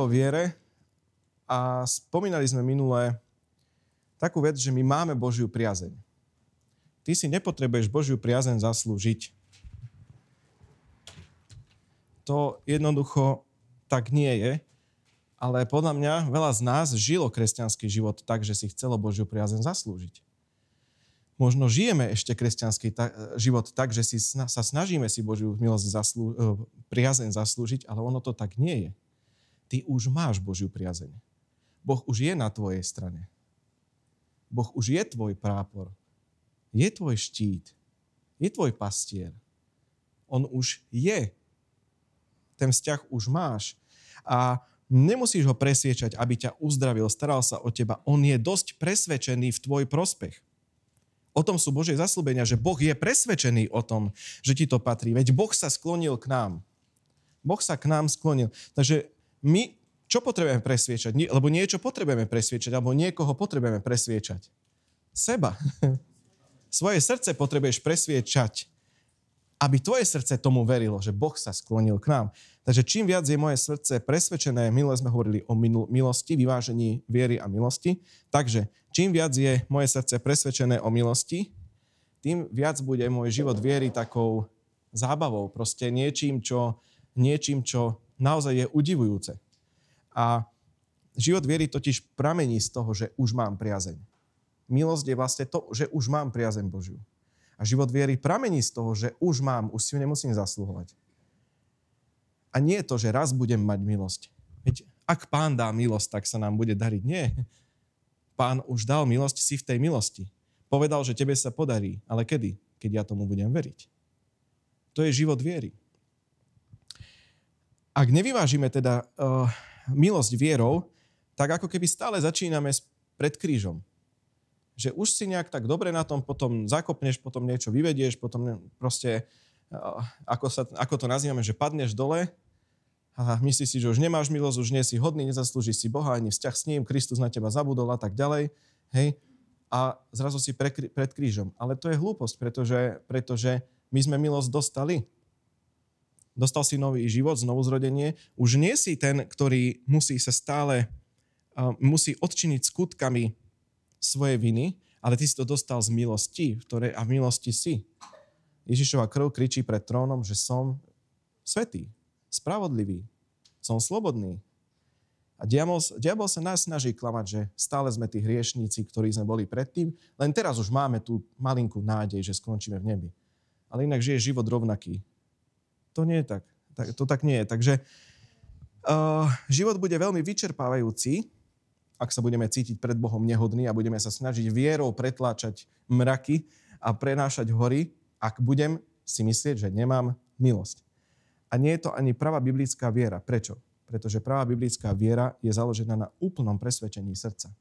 o viere a spomínali sme minulé takú vec, že my máme Božiu priazeň. Ty si nepotrebuješ Božiu priazeň zaslúžiť. To jednoducho tak nie je, ale podľa mňa veľa z nás žilo kresťanský život tak, že si chcelo Božiu priazeň zaslúžiť. Možno žijeme ešte kresťanský ta- život tak, že si sna- sa snažíme si Božiu milosť zaslú- e, priazeň zaslúžiť, ale ono to tak nie je. Ty už máš Božiu priazeň. Boh už je na tvojej strane. Boh už je tvoj prápor. Je tvoj štít. Je tvoj pastier. On už je. Ten vzťah už máš. A nemusíš ho presviečať, aby ťa uzdravil, staral sa o teba. On je dosť presvedčený v tvoj prospech. O tom sú Božie zaslúbenia, že Boh je presvedčený o tom, že ti to patrí. Veď Boh sa sklonil k nám. Boh sa k nám sklonil. Takže my čo potrebujeme presviečať? Lebo niečo potrebujeme presviečať, alebo niekoho potrebujeme presviečať. Seba. Svoje srdce potrebuješ presviečať, aby tvoje srdce tomu verilo, že Boh sa sklonil k nám. Takže čím viac je moje srdce presvedčené, minule sme hovorili o milosti, vyvážení viery a milosti, takže čím viac je moje srdce presvedčené o milosti, tým viac bude môj život viery takou zábavou, proste niečím, čo, niečím, čo naozaj je udivujúce. A život viery totiž pramení z toho, že už mám priazeň. Milosť je vlastne to, že už mám priazeň Božiu. A život viery pramení z toho, že už mám, už si ju nemusím zasluhovať. A nie je to, že raz budem mať milosť. Veď ak pán dá milosť, tak sa nám bude dariť. Nie. Pán už dal milosť si v tej milosti. Povedal, že tebe sa podarí. Ale kedy? Keď ja tomu budem veriť. To je život viery. Ak nevyvážime teda uh, milosť vierou, tak ako keby stále začíname pred krížom. Že už si nejak tak dobre na tom, potom zakopneš, potom niečo vyvedieš, potom proste, ako, sa, ako to nazývame, že padneš dole a myslíš si, že už nemáš milosť, už nie si hodný, nezaslúžiš si Boha, ani vzťah s ním, Kristus na teba zabudol a tak ďalej. Hej? A zrazu si pre, pred krížom. Ale to je hlúposť, pretože, pretože my sme milosť dostali dostal si nový život, znovu zrodenie, už nie si ten, ktorý musí sa stále, uh, musí odčiniť skutkami svoje viny, ale ty si to dostal z milosti, v ktorej, a v milosti si. Ježišova krv kričí pred trónom, že som svetý, spravodlivý, som slobodný. A diabol, diabol sa nás snaží klamať, že stále sme tí hriešníci, ktorí sme boli predtým, len teraz už máme tú malinkú nádej, že skončíme v nebi. Ale inak žije život rovnaký to nie je tak. tak to tak nie je. Takže uh, život bude veľmi vyčerpávajúci, ak sa budeme cítiť pred Bohom nehodný a budeme sa snažiť vierou pretláčať mraky a prenášať hory, ak budem si myslieť, že nemám milosť. A nie je to ani pravá biblická viera. Prečo? Pretože pravá biblická viera je založená na úplnom presvedčení srdca.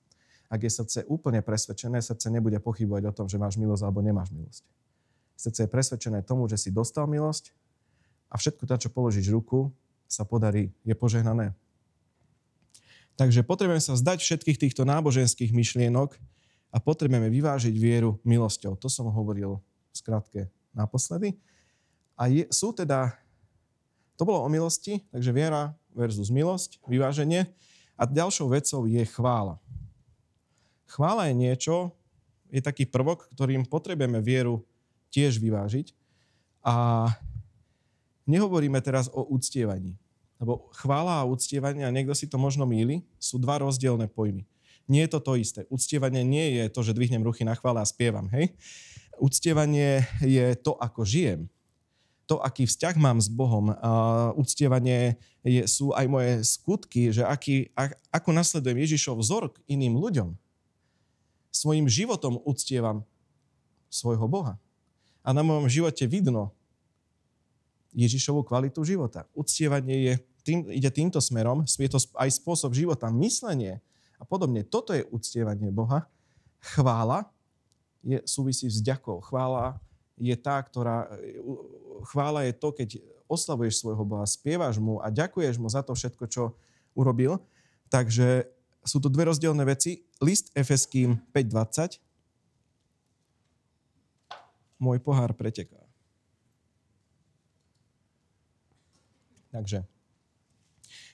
Ak je srdce úplne presvedčené, srdce nebude pochybovať o tom, že máš milosť alebo nemáš milosť. Srdce je presvedčené tomu, že si dostal milosť a všetko to, čo položíš ruku, sa podarí, je požehnané. Takže potrebujeme sa zdať všetkých týchto náboženských myšlienok a potrebujeme vyvážiť vieru milosťou. To som hovoril v skratke naposledy. A je, sú teda, to bolo o milosti, takže viera versus milosť, vyváženie. A ďalšou vecou je chvála. Chvála je niečo, je taký prvok, ktorým potrebujeme vieru tiež vyvážiť. A nehovoríme teraz o uctievaní. Lebo chvála a uctievanie, a niekto si to možno míli, sú dva rozdielne pojmy. Nie je to to isté. Uctievanie nie je to, že dvihnem ruchy na chvále a spievam, hej? Uctievanie je to, ako žijem. To, aký vzťah mám s Bohom. Uh, uctievanie je, sú aj moje skutky, že aký, a, ako nasledujem Ježišov vzor k iným ľuďom. Svojim životom uctievam svojho Boha. A na mojom živote vidno, Ježišovú kvalitu života. Uctievanie je tým, ide týmto smerom, je to aj spôsob života, myslenie a podobne. Toto je uctievanie Boha. Chvála je, súvisí s ďakou. Chvála je tá, ktorá... Chvála je to, keď oslavuješ svojho Boha, spievaš mu a ďakuješ mu za to všetko, čo urobil. Takže sú to dve rozdielne veci. List Efeským 5.20. Môj pohár preteká. Takže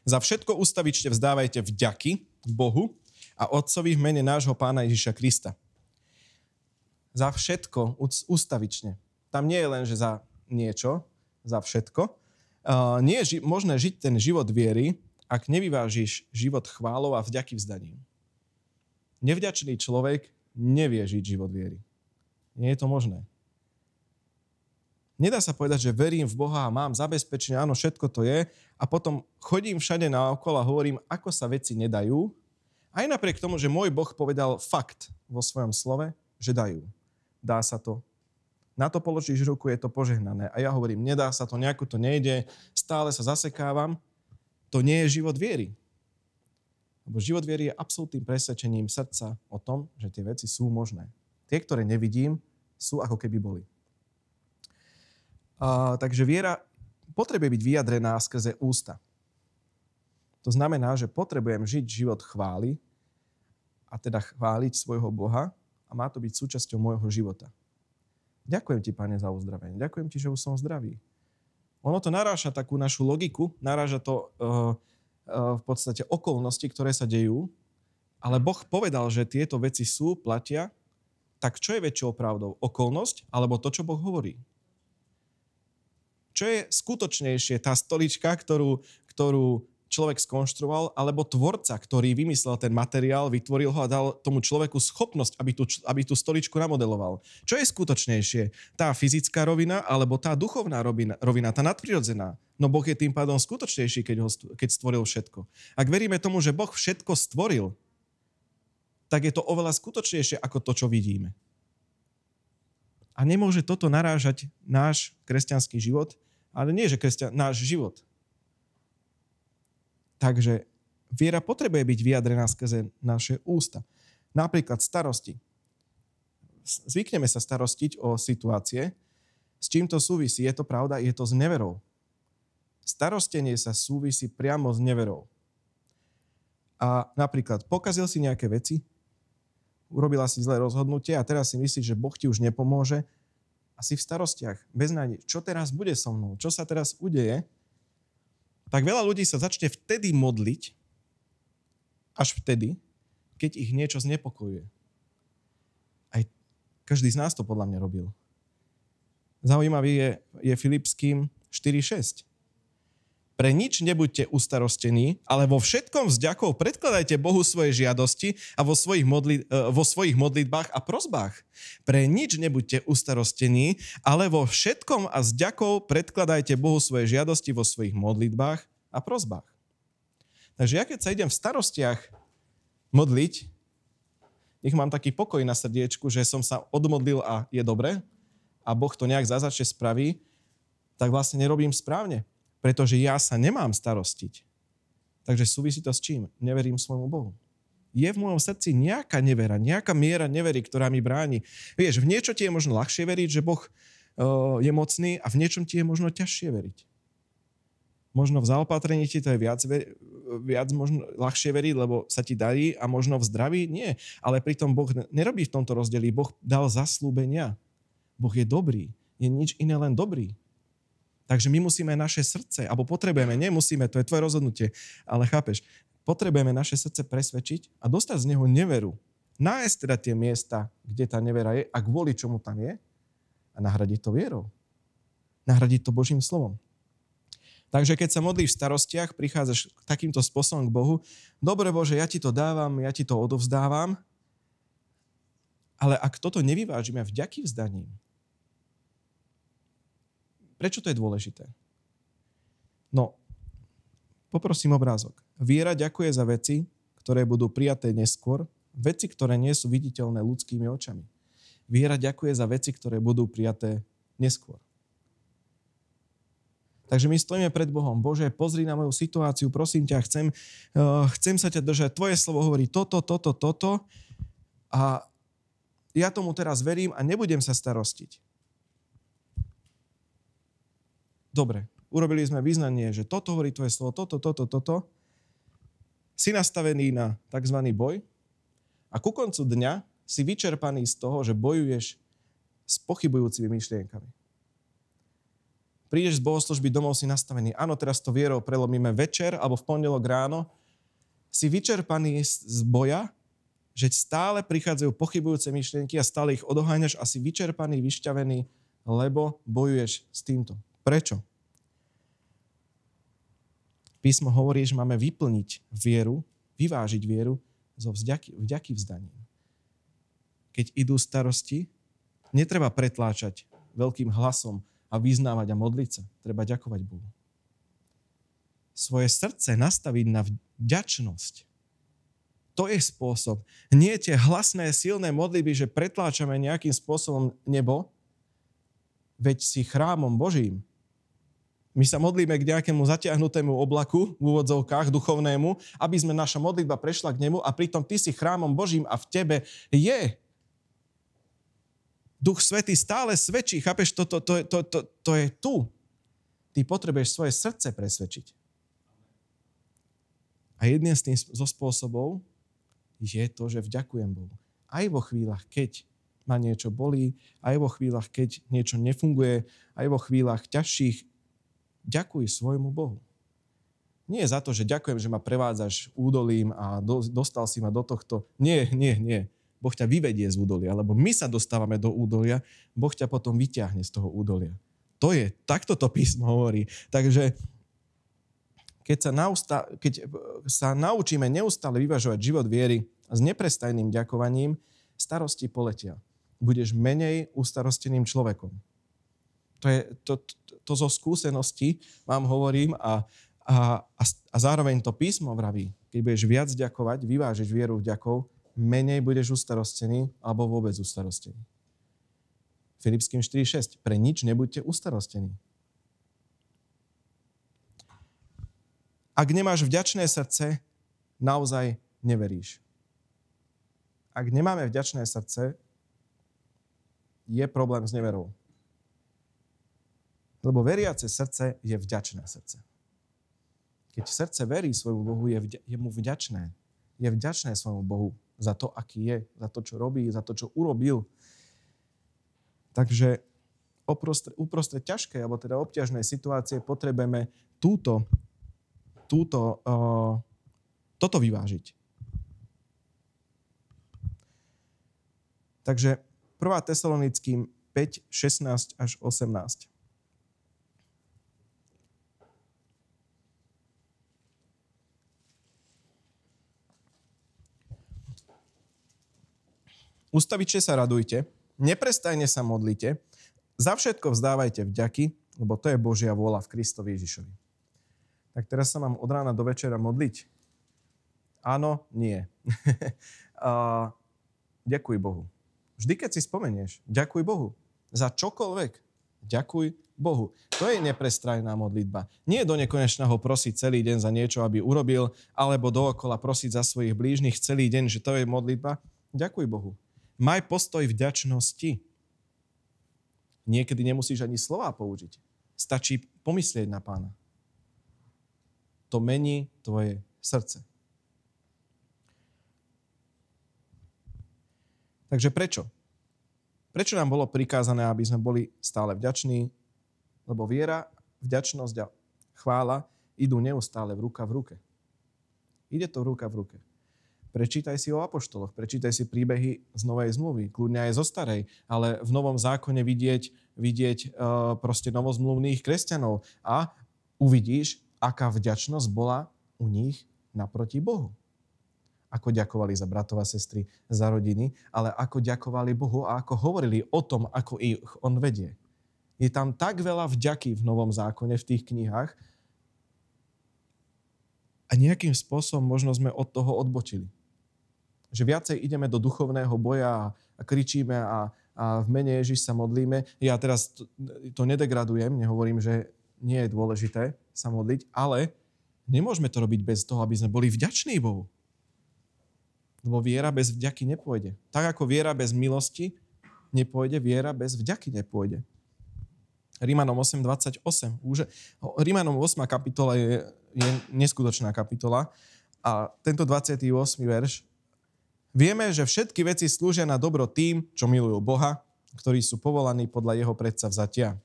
Za všetko ustavične vzdávajte vďaky Bohu a Otcovi v mene nášho pána Ježiša Krista. Za všetko ustavične. Tam nie je len, že za niečo, za všetko. Uh, nie je ži- možné žiť ten život viery, ak nevyvážiš život chválov a vďaky vzdaním. Nevďačný človek nevie žiť život viery. Nie je to možné. Nedá sa povedať, že verím v Boha a mám zabezpečenie, áno, všetko to je a potom chodím všade naokolo a hovorím, ako sa veci nedajú, aj napriek tomu, že môj Boh povedal fakt vo svojom slove, že dajú. Dá sa to. Na to položíš ruku, je to požehnané. A ja hovorím, nedá sa to, nejako to nejde, stále sa zasekávam. To nie je život viery. Lebo život viery je absolútnym presvedčením srdca o tom, že tie veci sú možné. Tie, ktoré nevidím, sú ako keby boli. Takže viera potrebuje byť vyjadrená skrze ústa. To znamená, že potrebujem žiť život chvály a teda chváliť svojho Boha a má to byť súčasťou môjho života. Ďakujem ti, Pane, za uzdravenie. Ďakujem ti, že už som zdravý. Ono to naráža takú našu logiku, naráža to uh, uh, v podstate okolnosti, ktoré sa dejú, ale Boh povedal, že tieto veci sú, platia, tak čo je väčšou pravdou? Okolnosť alebo to, čo Boh hovorí? Čo je skutočnejšie, tá stolička, ktorú, ktorú človek skonštruoval, alebo tvorca, ktorý vymyslel ten materiál, vytvoril ho a dal tomu človeku schopnosť, aby tú, aby tú stoličku namodeloval. Čo je skutočnejšie? Tá fyzická rovina alebo tá duchovná rovina, rovina tá nadprirodzená? No Boh je tým pádom skutočnejší, keď, ho, keď stvoril všetko. Ak veríme tomu, že Boh všetko stvoril, tak je to oveľa skutočnejšie ako to, čo vidíme. A nemôže toto narážať náš kresťanský život, ale nie, že kresťan, náš život. Takže viera potrebuje byť vyjadrená skrze naše ústa. Napríklad starosti. Zvykneme sa starostiť o situácie, s čím to súvisí. Je to pravda? Je to s neverou. Starostenie sa súvisí priamo s neverou. A napríklad pokazil si nejaké veci, urobila si zlé rozhodnutie a teraz si myslíš, že Boh ti už nepomôže a si v starostiach, bez nádej. Čo teraz bude so mnou? Čo sa teraz udeje? Tak veľa ľudí sa začne vtedy modliť, až vtedy, keď ich niečo znepokojuje. Aj každý z nás to podľa mňa robil. Zaujímavý je, je Filipským 4.6. Pre nič nebuďte ustarostení, ale vo všetkom vzďakov predkladajte Bohu svoje žiadosti a vo svojich, modli, e, vo svojich modlitbách a prozbách. Pre nič nebuďte ustarostení, ale vo všetkom a vzďakov predkladajte Bohu svoje žiadosti vo svojich modlitbách a prozbách. Takže ja keď sa idem v starostiach modliť, nech mám taký pokoj na srdiečku, že som sa odmodlil a je dobre a Boh to nejak zazačne spraví, tak vlastne nerobím správne pretože ja sa nemám starostiť. Takže súvisí to s čím? Neverím svojmu Bohu. Je v mojom srdci nejaká nevera, nejaká miera nevery, ktorá mi bráni. Vieš, v niečo ti je možno ľahšie veriť, že Boh uh, je mocný a v niečom ti je možno ťažšie veriť. Možno v zaopatrení ti to je viac, viac možno ľahšie veriť, lebo sa ti darí a možno v zdraví nie. Ale pritom Boh nerobí v tomto rozdeli. Boh dal zaslúbenia. Boh je dobrý. Je nič iné len dobrý. Takže my musíme naše srdce, alebo potrebujeme, nemusíme, to je tvoje rozhodnutie, ale chápeš, potrebujeme naše srdce presvedčiť a dostať z neho neveru. Nájsť teda tie miesta, kde tá nevera je a kvôli čomu tam je a nahradiť to vierou. Nahradiť to Božím slovom. Takže keď sa modlíš v starostiach, prichádzaš takýmto spôsobom k Bohu, dobre Bože, ja ti to dávam, ja ti to odovzdávam, ale ak toto nevyvážime vďaky vzdaním, Prečo to je dôležité? No, poprosím obrázok. Viera ďakuje za veci, ktoré budú prijaté neskôr, veci, ktoré nie sú viditeľné ľudskými očami. Viera ďakuje za veci, ktoré budú prijaté neskôr. Takže my stojíme pred Bohom. Bože, pozri na moju situáciu, prosím ťa, chcem, uh, chcem sa ťa držať. Tvoje slovo hovorí toto, toto, toto. A ja tomu teraz verím a nebudem sa starostiť. Dobre, urobili sme význanie, že toto hovorí tvoje slovo, toto, toto, toto. Si nastavený na tzv. boj a ku koncu dňa si vyčerpaný z toho, že bojuješ s pochybujúcimi myšlienkami. Prídeš z bohoslužby domov si nastavený. Áno, teraz to vierou prelomíme večer alebo v pondelok ráno. Si vyčerpaný z boja, že stále prichádzajú pochybujúce myšlienky a stále ich odoháňaš a si vyčerpaný, vyšťavený, lebo bojuješ s týmto. Prečo? Písmo hovorí, že máme vyplniť vieru, vyvážiť vieru so vďaky, vďaky vzdaním. Keď idú starosti, netreba pretláčať veľkým hlasom a vyznávať a modliť sa. Treba ďakovať Bohu. Svoje srdce nastaviť na vďačnosť. To je spôsob. Nie tie hlasné, silné modlitby, že pretláčame nejakým spôsobom nebo, veď si chrámom Božím. My sa modlíme k nejakému zatiahnutému oblaku v úvodzovkách duchovnému, aby sme naša modlitba prešla k nemu a pritom ty si chrámom Božím a v tebe je Duch Svetý stále svedčí, chápeš, to, to, to, to, to, to je tu. Ty potrebuješ svoje srdce presvedčiť. A jedným z tým zo spôsobov je to, že vďakujem Bohu. Aj vo chvíľach, keď ma niečo bolí, aj vo chvíľach, keď niečo nefunguje, aj vo chvíľach ťažších, ďakuj svojmu Bohu. Nie za to, že ďakujem, že ma prevádzaš údolím a do, dostal si ma do tohto. Nie, nie, nie. Boh ťa vyvedie z údolia, lebo my sa dostávame do údolia, Boh ťa potom vyťahne z toho údolia. To je, takto to písmo hovorí. Takže keď sa, nausta, keď sa naučíme neustále vyvažovať život viery s neprestajným ďakovaním, starosti poletia. Budeš menej ustarosteným človekom. To, je, to, to, to zo skúsenosti vám hovorím a, a, a, a zároveň to písmo vraví. Keď budeš viac ďakovať, vyvážiš vieru vďakov, menej budeš ustarostený alebo vôbec ustarostený. Filipským 4.6. Pre nič nebuďte ustarostení. Ak nemáš vďačné srdce, naozaj neveríš. Ak nemáme vďačné srdce, je problém s neverou. Lebo veriace srdce je vďačné srdce. Keď srdce verí svojmu Bohu, je, vďa- je mu vďačné. Je vďačné svojmu Bohu za to, aký je, za to, čo robí, za to, čo urobil. Takže uprostred, uprostred ťažkej, alebo teda obťažnej situácie potrebujeme túto, túto, uh, toto vyvážiť. Takže 1. Tesalonickým 5, 16 až 18. Ustavične sa radujte, neprestajne sa modlite, za všetko vzdávajte vďaky, lebo to je Božia vôľa v Kristovi Ježišovi. Tak teraz sa mám od rána do večera modliť? Áno, nie. ďakuj Bohu. Vždy, keď si spomenieš, ďakuj Bohu. Za čokoľvek, ďakuj Bohu. To je neprestrajná modlitba. Nie do nekonečného prosiť celý deň za niečo, aby urobil, alebo dookola prosiť za svojich blížnych celý deň, že to je modlitba. Ďakuj Bohu. Maj postoj vďačnosti. Niekedy nemusíš ani slova použiť. Stačí pomyslieť na pána. To mení tvoje srdce. Takže prečo? Prečo nám bolo prikázané, aby sme boli stále vďační? Lebo viera, vďačnosť a chvála idú neustále v ruka v ruke. Ide to ruka v ruke. Prečítaj si o apoštoloch, prečítaj si príbehy z Novej zmluvy, kľudne aj zo Starej, ale v Novom zákone vidieť, vidieť uh, proste novozmluvných kresťanov a uvidíš, aká vďačnosť bola u nich naproti Bohu. Ako ďakovali za bratov a sestry, za rodiny, ale ako ďakovali Bohu a ako hovorili o tom, ako ich On vedie. Je tam tak veľa vďaky v Novom zákone, v tých knihách a nejakým spôsobom možno sme od toho odbočili že viacej ideme do duchovného boja a kričíme a, a v mene Ježiš sa modlíme. Ja teraz to, to nedegradujem, nehovorím, že nie je dôležité sa modliť, ale nemôžeme to robiť bez toho, aby sme boli vďační Bohu. Lebo viera bez vďaky nepôjde. Tak ako viera bez milosti nepôjde, viera bez vďaky nepôjde. Rímanom 8.28. Už, Rímanom 8. kapitola je, je neskutočná kapitola a tento 28. verš Vieme, že všetky veci slúžia na dobro tým, čo milujú Boha, ktorí sú povolaní podľa jeho predsa vzatia.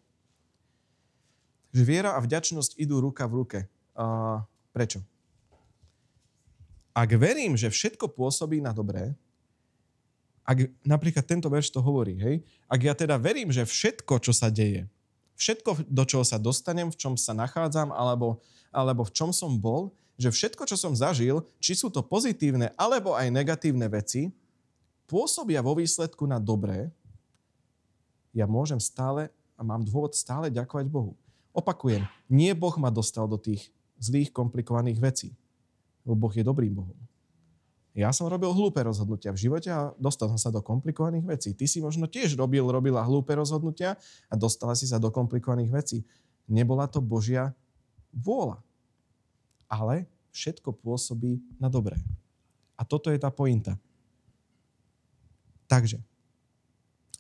že viera a vďačnosť idú ruka v ruke. A prečo? Ak verím, že všetko pôsobí na dobré, ak napríklad tento verš to hovorí, hej, ak ja teda verím, že všetko, čo sa deje, všetko, do čoho sa dostanem, v čom sa nachádzam, alebo, alebo v čom som bol, že všetko, čo som zažil, či sú to pozitívne alebo aj negatívne veci, pôsobia vo výsledku na dobré, ja môžem stále a mám dôvod stále ďakovať Bohu. Opakujem, nie Boh ma dostal do tých zlých, komplikovaných vecí. Lebo Boh je dobrým Bohom. Ja som robil hlúpe rozhodnutia v živote a dostal som sa do komplikovaných vecí. Ty si možno tiež robil, robila hlúpe rozhodnutia a dostala si sa do komplikovaných vecí. Nebola to Božia vôľa. Ale všetko pôsobí na dobré. A toto je tá pointa. Takže,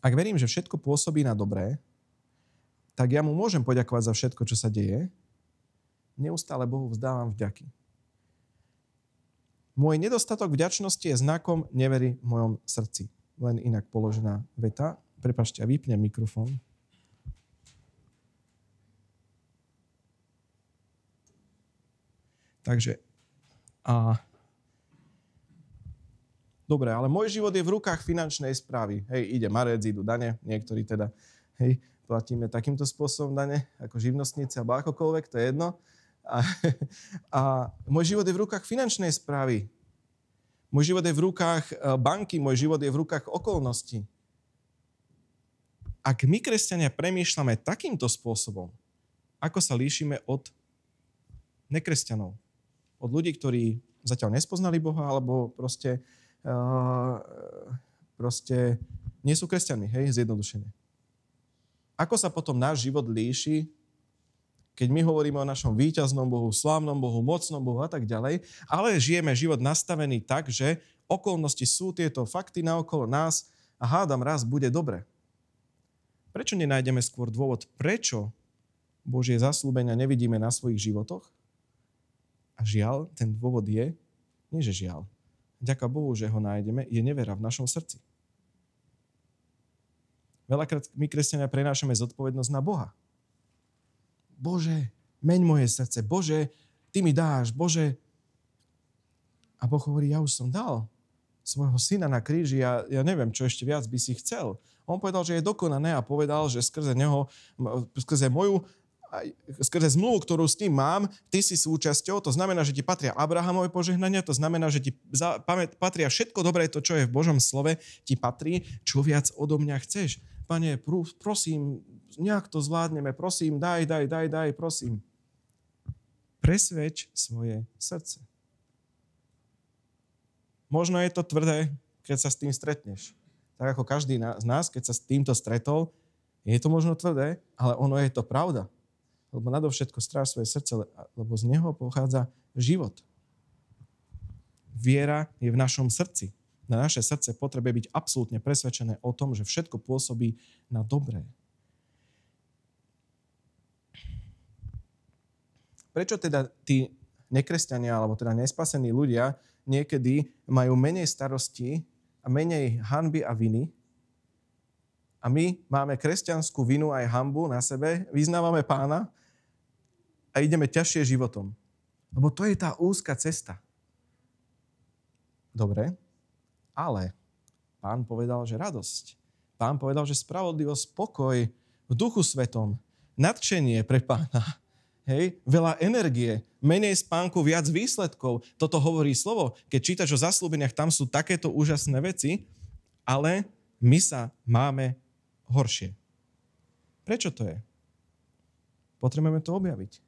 ak verím, že všetko pôsobí na dobré, tak ja mu môžem poďakovať za všetko, čo sa deje. Neustále Bohu vzdávam vďaky. Môj nedostatok vďačnosti je znakom nevery v mojom srdci. Len inak položená veta. Prepašte, ja vypnem mikrofón. Takže, a... Dobre, ale môj život je v rukách finančnej správy. Hej, ide marec, idú dane, niektorí teda, hej, platíme takýmto spôsobom dane, ako živnostníci alebo akokoľvek, to je jedno. A, a môj život je v rukách finančnej správy. Môj život je v rukách e, banky, môj život je v rukách okolností. Ak my, kresťania, premýšľame takýmto spôsobom, ako sa líšime od nekresťanov, od ľudí, ktorí zatiaľ nespoznali Boha, alebo proste, uh, proste nie sú kresťanmi, hej, zjednodušene. Ako sa potom náš život líši keď my hovoríme o našom víťaznom Bohu, slávnom Bohu, mocnom Bohu a tak ďalej, ale žijeme život nastavený tak, že okolnosti sú tieto fakty naokolo nás a hádam raz bude dobre. Prečo nenájdeme skôr dôvod, prečo Božie zaslúbenia nevidíme na svojich životoch? A žiaľ, ten dôvod je, nie že žiaľ, ďaká Bohu, že ho nájdeme, je nevera v našom srdci. Veľakrát my, kresťania, prenášame zodpovednosť na Boha. Bože, meň moje srdce, Bože, Ty mi dáš, Bože. A Boh hovorí, ja už som dal svojho syna na kríži, ja, ja neviem, čo ešte viac by si chcel. On povedal, že je dokonané a povedal, že skrze neho, skrze moju skrze zmluvu, ktorú s tým mám, ty si súčasťou, to znamená, že ti patria Abrahamové požehnania, to znamená, že ti za, pamät, patria všetko dobré, to, čo je v Božom slove, ti patrí, čo viac odo mňa chceš. Pane, prosím, nejak to zvládneme, prosím, daj, daj, daj, daj, prosím. Presvedč svoje srdce. Možno je to tvrdé, keď sa s tým stretneš. Tak ako každý z nás, keď sa s týmto stretol, je to možno tvrdé, ale ono je to pravda. Lebo nadovšetko stráž svoje srdce, lebo z neho pochádza život. Viera je v našom srdci. Na naše srdce potrebuje byť absolútne presvedčené o tom, že všetko pôsobí na dobré. Prečo teda tí nekresťania, alebo teda nespasení ľudia niekedy majú menej starosti a menej hanby a viny a my máme kresťanskú vinu aj hambu na sebe, vyznávame pána a ideme ťažšie životom. Lebo to je tá úzka cesta. Dobre, ale pán povedal, že radosť. Pán povedal, že spravodlivosť, spokoj v duchu svetom, nadšenie pre pána Hej, veľa energie, menej spánku, viac výsledkov. Toto hovorí slovo. Keď čítaš o zaslúbeniach, tam sú takéto úžasné veci, ale my sa máme horšie. Prečo to je? Potrebujeme to objaviť.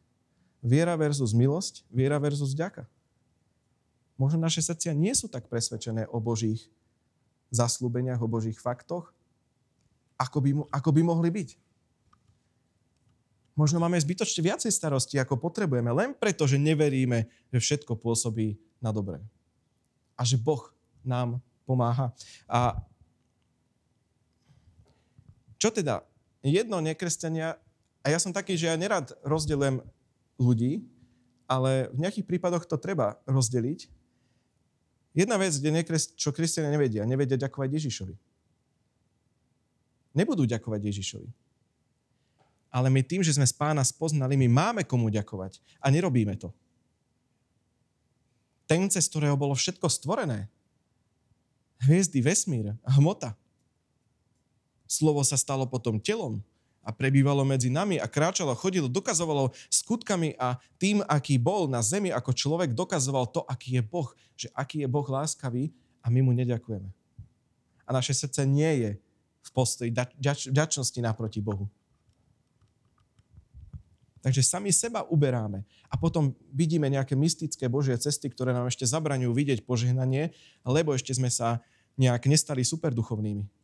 Viera versus milosť, viera versus vďaka. Možno naše srdcia nie sú tak presvedčené o Božích zaslúbeniach, o Božích faktoch, ako by, ako by mohli byť. Možno máme zbytočne viacej starosti, ako potrebujeme, len preto, že neveríme, že všetko pôsobí na dobré. A že Boh nám pomáha. A čo teda? Jedno nekresťania, a ja som taký, že ja nerad rozdelujem ľudí, ale v nejakých prípadoch to treba rozdeliť. Jedna vec, kde nekres, čo kresťania nevedia, nevedia ďakovať Ježišovi. Nebudú ďakovať Ježišovi ale my tým, že sme z pána spoznali, my máme komu ďakovať. A nerobíme to. Ten, cez ktorého bolo všetko stvorené. Hviezdy, vesmír, hmota. Slovo sa stalo potom telom a prebývalo medzi nami a kráčalo, chodilo, dokazovalo skutkami a tým, aký bol na zemi ako človek, dokazoval to, aký je Boh, že aký je Boh láskavý a my mu neďakujeme. A naše srdce nie je v postoji vďačnosti naproti Bohu. Takže sami seba uberáme a potom vidíme nejaké mystické Božie cesty, ktoré nám ešte zabraňujú vidieť požehnanie, lebo ešte sme sa nejak nestali superduchovnými.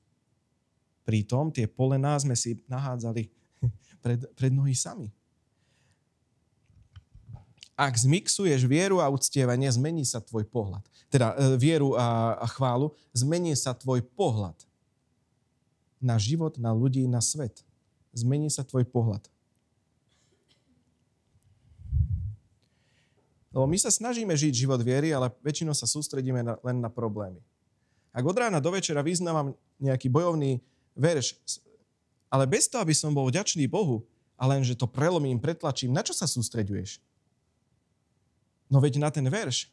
Pritom tie polená sme si nahádzali pred, pred nohy sami. Ak zmixuješ vieru a uctievanie, zmení sa tvoj pohľad. Teda e, vieru a, a chválu, zmení sa tvoj pohľad na život, na ľudí, na svet. Zmení sa tvoj pohľad. Lebo my sa snažíme žiť život viery, ale väčšinou sa sústredíme na, len na problémy. Ak od rána do večera vyznávam nejaký bojovný verš, ale bez toho, aby som bol vďačný Bohu, a len, že to prelomím, pretlačím, na čo sa sústreďuješ? No veď na ten verš.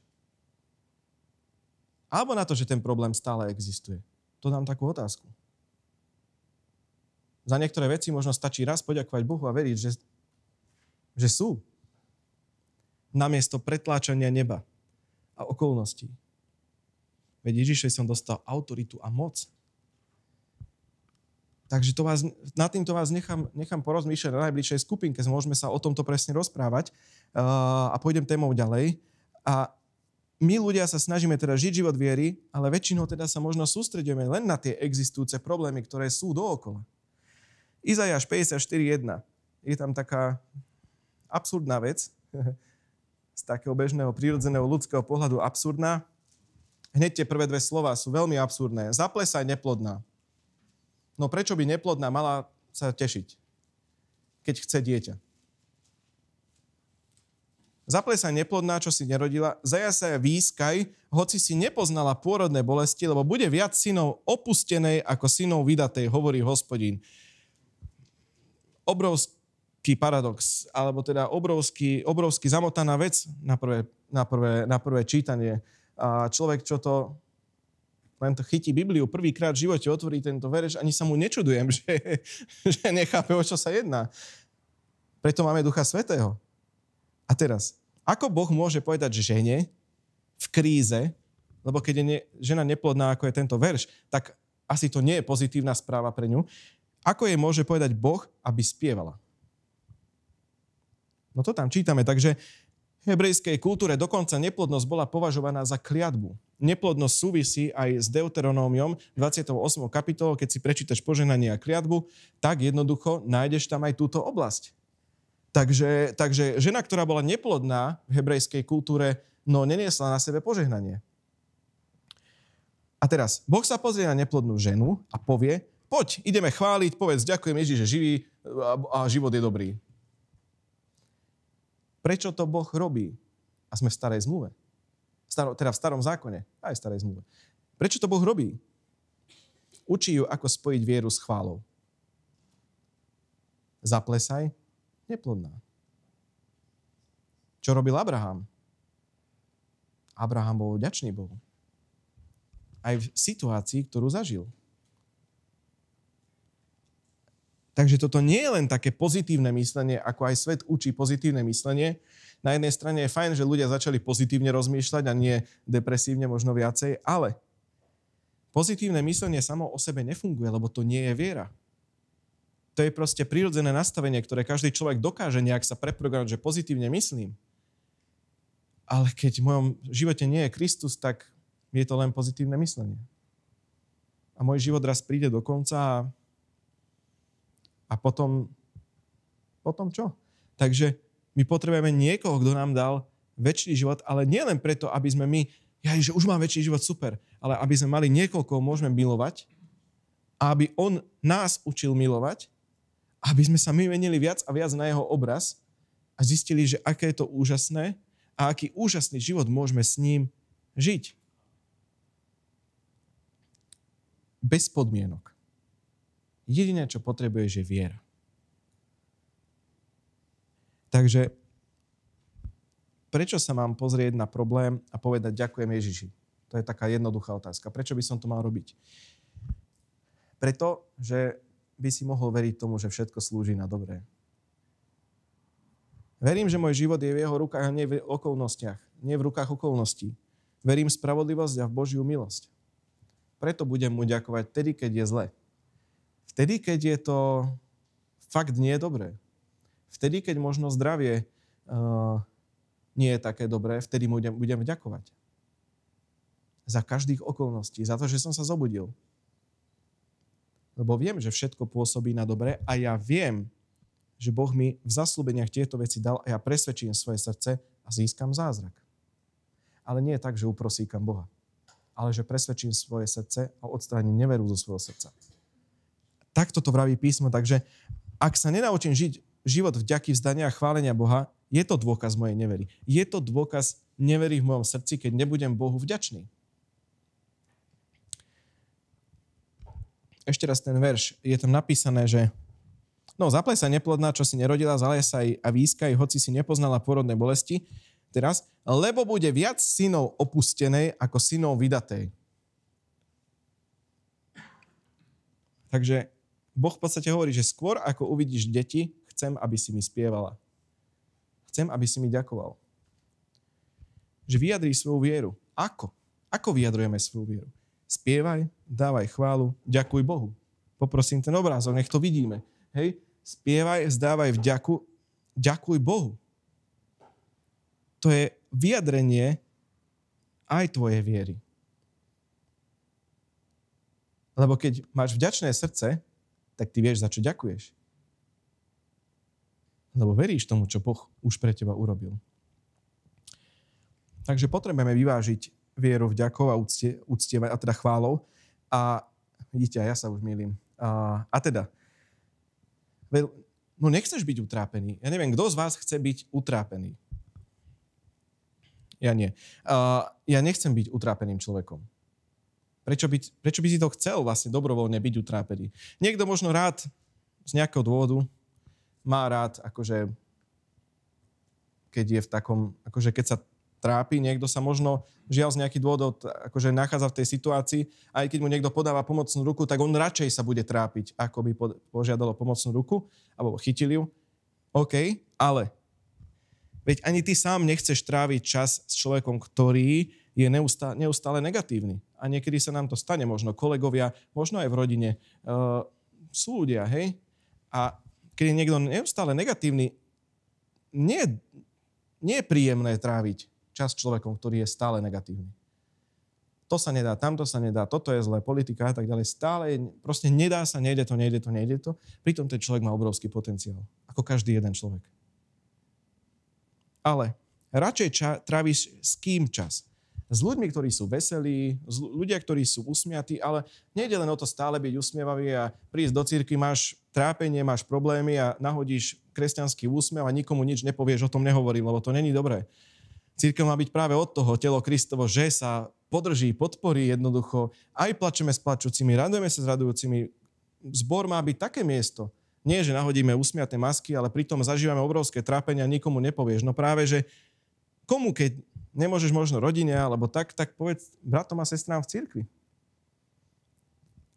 Alebo na to, že ten problém stále existuje. To dám takú otázku. Za niektoré veci možno stačí raz poďakovať Bohu a veriť, že, že sú namiesto pretláčania neba a okolností. Veď Ježišej som dostal autoritu a moc. Takže to vás, na týmto vás nechám, nechám porozmýšľať na najbližšej skupinke, môžeme sa o tomto presne rozprávať uh, a pôjdem témou ďalej. A my ľudia sa snažíme teda žiť život viery, ale väčšinou teda sa možno sústredíme len na tie existujúce problémy, ktoré sú dookola. Izajáš 54.1. Je tam taká absurdná vec, z takého bežného, prírodzeného ľudského pohľadu absurdná. Hneď tie prvé dve slova sú veľmi absurdné. Zaplesaj neplodná. No prečo by neplodná mala sa tešiť, keď chce dieťa? Zaplesaj neplodná, čo si nerodila, zajasaj výskaj, hoci si nepoznala pôrodné bolesti, lebo bude viac synov opustenej ako synov vydatej, hovorí hospodín. Obrovský paradox, alebo teda obrovský, obrovský zamotaná vec na prvé, na prvé, na prvé čítanie. A človek, čo to len to chytí Bibliu, prvýkrát v živote otvorí tento vereš, ani sa mu nečudujem, že, že nechápe, o čo sa jedná. Preto máme Ducha Svetého. A teraz, ako Boh môže povedať že žene v kríze, lebo keď je ne, žena neplodná, ako je tento verš, tak asi to nie je pozitívna správa pre ňu. Ako jej môže povedať Boh, aby spievala? No to tam čítame, takže hebrejskej kultúre dokonca neplodnosť bola považovaná za kliatbu. Neplodnosť súvisí aj s Deuteronómiom 28. kapitolou, keď si prečítaš poženanie a kliatbu, tak jednoducho nájdeš tam aj túto oblasť. Takže, takže žena, ktorá bola neplodná v hebrejskej kultúre, no neniesla na sebe požehnanie. A teraz, Boh sa pozrie na neplodnú ženu a povie, poď, ideme chváliť, povedz, ďakujem Ježiš, že živý a, život je dobrý. Prečo to Boh robí? A sme v starej zmluve. Staro, teda v starom zákone, aj v starej zmluve. Prečo to Boh robí? Učí ju, ako spojiť vieru s chválou. Zaplesaj, neplodná. Čo robil Abraham? Abraham bol vďačný Bohu. Aj v situácii, ktorú zažil. Takže toto nie je len také pozitívne myslenie, ako aj svet učí pozitívne myslenie. Na jednej strane je fajn, že ľudia začali pozitívne rozmýšľať a nie depresívne možno viacej, ale pozitívne myslenie samo o sebe nefunguje, lebo to nie je viera. To je proste prírodzené nastavenie, ktoré každý človek dokáže nejak sa preprogramovať, že pozitívne myslím. Ale keď v mojom živote nie je Kristus, tak je to len pozitívne myslenie. A môj život raz príde do konca a a potom, potom čo? Takže my potrebujeme niekoho, kto nám dal väčší život, ale nie len preto, aby sme my, ja, že už mám väčší život, super, ale aby sme mali niekoho, koho môžeme milovať a aby on nás učil milovať, aby sme sa my menili viac a viac na jeho obraz a zistili, že aké je to úžasné a aký úžasný život môžeme s ním žiť. Bez podmienok. Jediné, čo potrebuješ, je viera. Takže prečo sa mám pozrieť na problém a povedať ďakujem Ježiši? To je taká jednoduchá otázka. Prečo by som to mal robiť? Preto, že by si mohol veriť tomu, že všetko slúži na dobré. Verím, že môj život je v jeho rukách a nie v okolnostiach. Nie v rukách okolností. Verím v spravodlivosť a v Božiu milosť. Preto budem mu ďakovať vtedy, keď je zle. Vtedy, keď je to fakt nie je dobré. Vtedy, keď možno zdravie uh, nie je také dobré, vtedy mu budem, budem vďakovať. Za každých okolností. Za to, že som sa zobudil lebo viem, že všetko pôsobí na dobre a ja viem, že Boh mi v zaslúbeniach tieto veci dal a ja presvedčím svoje srdce a získam zázrak. Ale nie je tak, že uprosíkam Boha, ale že presvedčím svoje srdce a odstránim neveru zo svojho srdca. Takto to vraví písmo, takže ak sa nenaučím žiť život vďaky vzdania a chválenia Boha, je to dôkaz mojej nevery. Je to dôkaz nevery v mojom srdci, keď nebudem Bohu vďačný. ešte raz ten verš, je tam napísané, že no zaplej sa neplodná, čo si nerodila, zaleje sa aj a výskaj, hoci si nepoznala porodné bolesti, teraz, lebo bude viac synov opustenej ako synov vydatej. Takže Boh v podstate hovorí, že skôr ako uvidíš deti, chcem, aby si mi spievala. Chcem, aby si mi ďakoval. Že vyjadrí svoju vieru. Ako? Ako vyjadrujeme svoju vieru? Spievaj, dávaj chválu, ďakuj Bohu. Poprosím ten obrázok, nech to vidíme. Hej, spievaj, zdávaj vďaku, ďakuj Bohu. To je vyjadrenie aj tvojej viery. Lebo keď máš vďačné srdce, tak ty vieš, za čo ďakuješ. Lebo veríš tomu, čo Boh už pre teba urobil. Takže potrebujeme vyvážiť vieru vďakov a úctie, úctievať, a teda chválou. A vidíte, ja sa už milím. A, a teda, no nechceš byť utrápený. Ja neviem, kto z vás chce byť utrápený? Ja nie. A, ja nechcem byť utrápeným človekom. Prečo by, prečo by si to chcel vlastne dobrovoľne byť utrápený? Niekto možno rád z nejakého dôvodu má rád, akože keď je v takom, akože keď sa trápi, niekto sa možno žiaľ z nejakých dôvodov akože nachádza v tej situácii, aj keď mu niekto podáva pomocnú ruku, tak on radšej sa bude trápiť, ako by požiadalo pomocnú ruku, alebo chytil ju. OK, ale veď ani ty sám nechceš tráviť čas s človekom, ktorý je neustále, neustále negatívny. A niekedy sa nám to stane, možno kolegovia, možno aj v rodine. Uh, sú ľudia, hej? A keď je niekto neustále negatívny, nie, nie je príjemné tráviť čas človekom, ktorý je stále negatívny. To sa nedá, tamto sa nedá, toto je zlé, politika a tak ďalej. Stále, proste nedá sa, nejde to, nejde to, nejde to. Pritom ten človek má obrovský potenciál. Ako každý jeden človek. Ale radšej ča- tráviš s kým čas? S ľuďmi, ktorí sú veselí, ľudia, ktorí sú usmiatí, ale nejde len o to stále byť usmievavý a prísť do cirky, máš trápenie, máš problémy a nahodíš kresťanský úsmev a nikomu nič nepovieš, o tom nehovorím, lebo to není dobré. Církev má byť práve od toho, telo Kristovo, že sa podrží, podporí jednoducho. Aj plačeme s plačúcimi, radujeme sa s radujúcimi. Zbor má byť také miesto. Nie, že nahodíme usmiaté masky, ale pritom zažívame obrovské trápenia nikomu nepovieš. No práve, že komu, keď nemôžeš možno rodine alebo tak, tak povedz bratom a sestrám v cirkvi.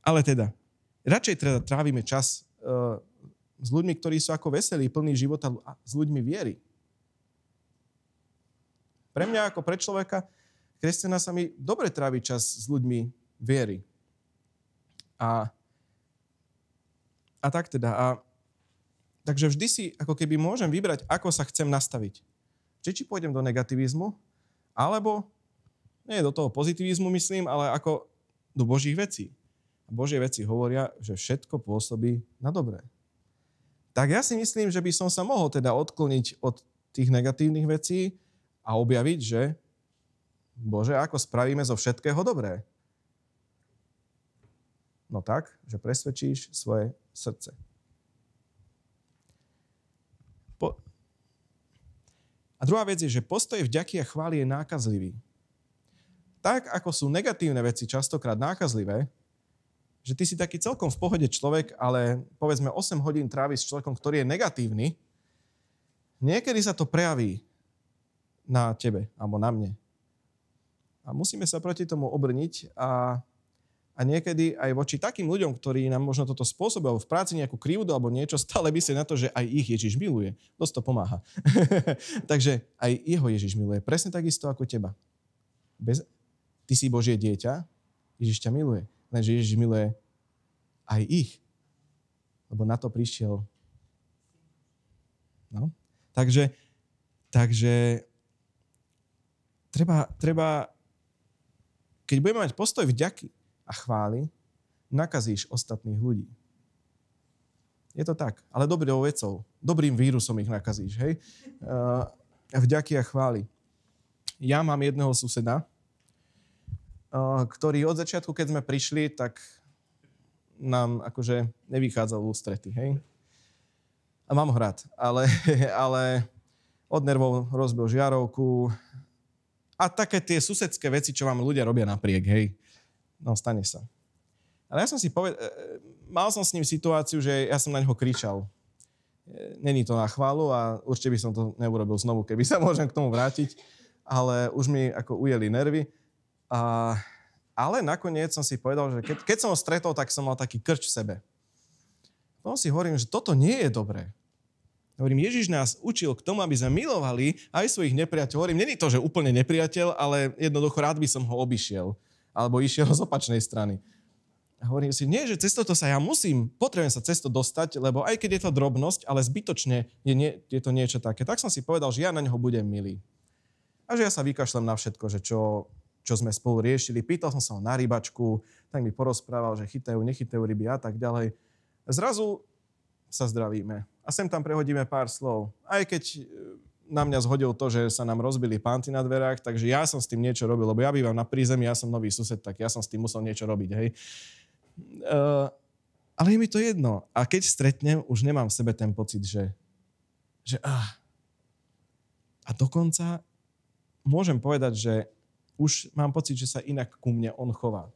Ale teda, radšej teda trávime čas uh, s ľuďmi, ktorí sú ako veselí, plní života a s ľuďmi viery. Pre mňa ako pre človeka, kresťana sa mi dobre trávi čas s ľuďmi viery. A, a tak teda. A, takže vždy si ako keby môžem vybrať, ako sa chcem nastaviť. Či či pôjdem do negativizmu, alebo nie do toho pozitivizmu myslím, ale ako do Božích vecí. Božie veci hovoria, že všetko pôsobí na dobré. Tak ja si myslím, že by som sa mohol teda odkloniť od tých negatívnych vecí a objaviť, že Bože, ako spravíme zo všetkého dobré? No tak, že presvedčíš svoje srdce. A druhá vec je, že postoj vďaky a chvály je nákazlivý. Tak, ako sú negatívne veci častokrát nákazlivé, že ty si taký celkom v pohode človek, ale povedzme 8 hodín trávi s človekom, ktorý je negatívny, niekedy sa to prejaví na tebe alebo na mne. A musíme sa proti tomu obrniť a, a niekedy aj voči takým ľuďom, ktorí nám možno toto spôsobujú v práci nejakú krivdu alebo niečo, stále myslieť na to, že aj ich Ježiš miluje. Dosť to pomáha. Takže aj jeho Ježiš miluje. Presne takisto ako teba. Bez... Ty si Božie dieťa, Ježiš ťa miluje. Lenže Ježiš miluje aj ich. Lebo na to prišiel. No. Takže, takže treba, treba, keď budeme mať postoj vďaky a chvály, nakazíš ostatných ľudí. Je to tak, ale dobrou vecou. Dobrým vírusom ich nakazíš, hej? Uh, vďaky a chvály. Ja mám jedného suseda, uh, ktorý od začiatku, keď sme prišli, tak nám akože nevychádzal v ústrety, hej. A mám ho rád, ale, ale od nervov rozbil žiarovku a také tie susedské veci, čo vám ľudia robia napriek, hej. No, stane sa. Ale ja som si povedal, e, mal som s ním situáciu, že ja som na neho kričal. E, není to na chválu a určite by som to neurobil znovu, keby sa môžem k tomu vrátiť, ale už mi ako ujeli nervy. A ale nakoniec som si povedal, že keď, keď som ho stretol, tak som mal taký krč v sebe. Potom si hovorím, že toto nie je dobré. Hovorím, Ježiš nás učil k tomu, aby sme milovali aj svojich nepriateľov. Hovorím, není to, že úplne nepriateľ, ale jednoducho rád by som ho obišiel. Alebo išiel z opačnej strany. A hovorím si, nie, že cez toto sa ja musím, potrebujem sa cez to dostať, lebo aj keď je to drobnosť, ale zbytočne je, nie, je to niečo také. Tak som si povedal, že ja na neho budem milý. A že ja sa vykašlem na všetko, že čo, čo sme spolu riešili. Pýtal som sa ho na rybačku, tak mi porozprával, že chytajú, nechytajú ryby a tak ďalej. Zrazu sa zdravíme a sem tam prehodíme pár slov. Aj keď na mňa zhodil to, že sa nám rozbili pánty na dverách, takže ja som s tým niečo robil, lebo ja bývam na prízemí, ja som nový sused, tak ja som s tým musel niečo robiť, hej. Uh, ale je mi to jedno. A keď stretnem, už nemám v sebe ten pocit, že, že ah. A dokonca môžem povedať, že už mám pocit, že sa inak ku mne on chová.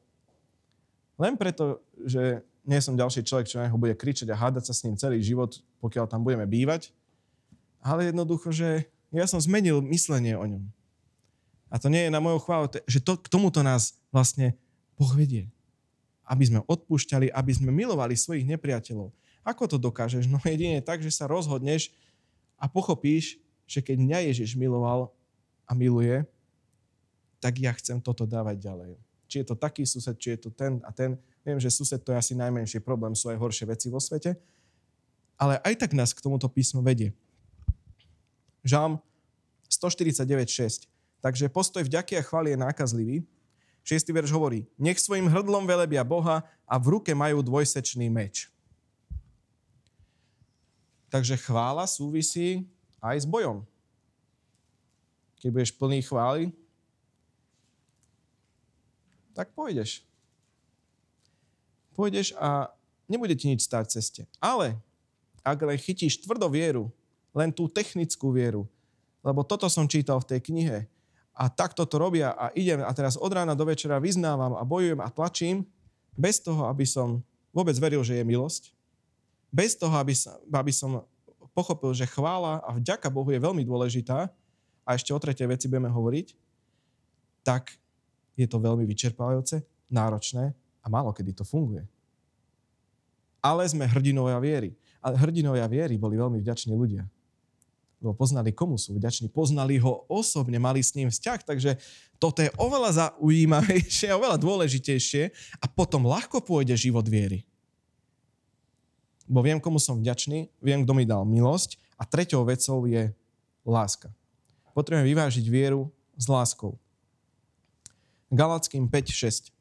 Len preto, že nie som ďalší človek, čo na neho bude kričať a hádať sa s ním celý život, pokiaľ tam budeme bývať, ale jednoducho, že ja som zmenil myslenie o ňom. A to nie je na moju chválu, že to, k tomuto nás vlastne Boh vedie. Aby sme odpúšťali, aby sme milovali svojich nepriateľov. Ako to dokážeš? No jedine tak, že sa rozhodneš a pochopíš, že keď mňa Ježiš miloval a miluje, tak ja chcem toto dávať ďalej. Či je to taký sused, či je to ten a ten. Viem, že sused to je asi najmenší problém, sú aj horšie veci vo svete. Ale aj tak nás k tomuto písmu vedie. Žalm 149.6. Takže postoj vďaky a chvály je nákazlivý. 6. verš hovorí, nech svojim hrdlom velebia Boha a v ruke majú dvojsečný meč. Takže chvála súvisí aj s bojom. Keď budeš plný chvály, tak pôjdeš. Pôjdeš a nebude ti nič stáť v ceste. Ale ak len chytíš tvrdo vieru, len tú technickú vieru, lebo toto som čítal v tej knihe a takto to robia a idem a teraz od rána do večera vyznávam a bojujem a tlačím, bez toho, aby som vôbec veril, že je milosť, bez toho, aby som, aby som pochopil, že chvála a vďaka Bohu je veľmi dôležitá, a ešte o tretej veci budeme hovoriť, tak je to veľmi vyčerpávajúce, náročné a málo kedy to funguje. Ale sme hrdinovia viery. Ale hrdinovia viery boli veľmi vďační ľudia. Lebo poznali, komu sú vďační. Poznali ho osobne, mali s ním vzťah. Takže toto je oveľa zaujímavejšie, oveľa dôležitejšie a potom ľahko pôjde život viery. Bo viem, komu som vďačný, viem, kto mi dal milosť a treťou vecou je láska. Potrebujeme vyvážiť vieru s láskou. Galackým 5,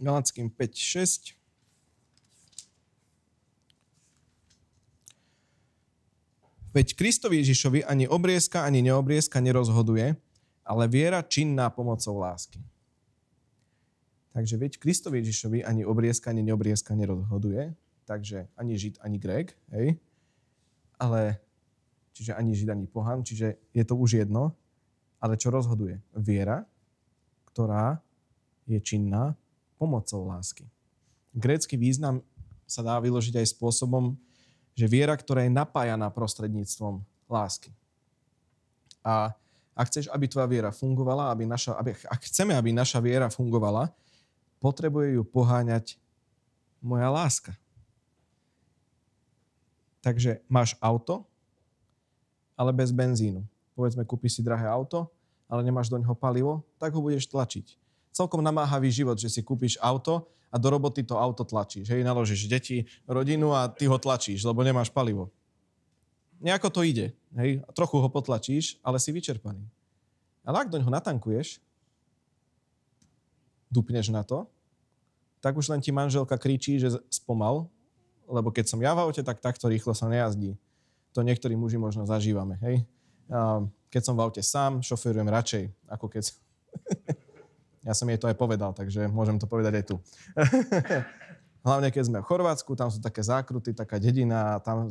Galackým 5, 6. Veď Kristovi Ježišovi ani obriezka, ani neobriezka nerozhoduje, ale viera činná pomocou lásky. Takže veď Kristovi Ježišovi ani obriezka, ani neobriezka nerozhoduje, takže ani Žid, ani Greg, hej? Ale čiže ani Žid, ani Pohan, čiže je to už jedno. Ale čo rozhoduje? Viera, ktorá je činná pomocou lásky. Grécky význam sa dá vyložiť aj spôsobom, že viera, ktorá je napájaná prostredníctvom lásky. A ak chceš, aby tvoja viera fungovala, aby naša, aby, ak chceme, aby naša viera fungovala, potrebuje ju poháňať moja láska. Takže máš auto, ale bez benzínu. Povedzme, kúpiš si drahé auto, ale nemáš do neho palivo, tak ho budeš tlačiť. Celkom namáhavý život, že si kúpiš auto a do roboty to auto tlačíš. Hej, naložíš deti, rodinu a ty ho tlačíš, lebo nemáš palivo. Nejako to ide. Hej, trochu ho potlačíš, ale si vyčerpaný. Ale ak do natankuješ, dupneš na to, tak už len ti manželka kričí, že spomal, lebo keď som ja v aute, tak takto rýchlo sa nejazdí. To niektorí muži možno zažívame, hej. Keď som v aute sám, šoferujem radšej, ako keď... ja som jej to aj povedal, takže môžem to povedať aj tu. Hlavne keď sme v Chorvátsku, tam sú také zákruty, taká dedina a tam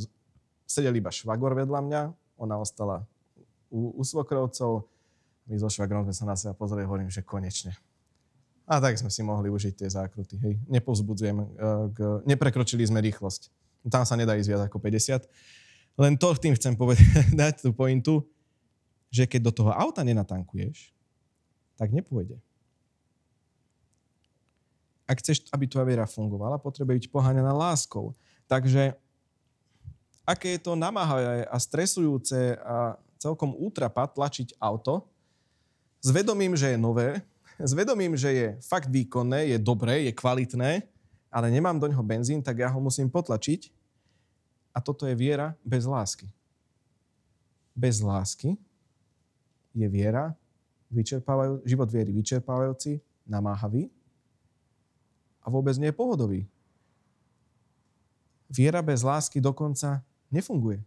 sedel iba švagor vedľa mňa, ona ostala u, u svokrovcov, my so švagrom sme sa na seba pozreli, hovorím, že konečne. A tak sme si mohli užiť tie zákruty. Hej. Nepovzbudzujem, uh, k, neprekročili sme rýchlosť. Tam sa nedá ísť viac ako 50. Len to tým chcem povedať, dať tú pointu, že keď do toho auta nenatankuješ, tak nepôjde. Ak chceš, aby tvoja viera fungovala, potrebuje byť poháňaná láskou. Takže aké je to namáhavé a stresujúce a celkom útrapa tlačiť auto s vedomím, že je nové, s vedomím, že je fakt výkonné, je dobré, je kvalitné, ale nemám do ňoho benzín, tak ja ho musím potlačiť. A toto je viera bez lásky. Bez lásky je viera, vyčerpávajú, život viery vyčerpávajúci, namáhavý a vôbec nie je pohodový. Viera bez lásky dokonca nefunguje.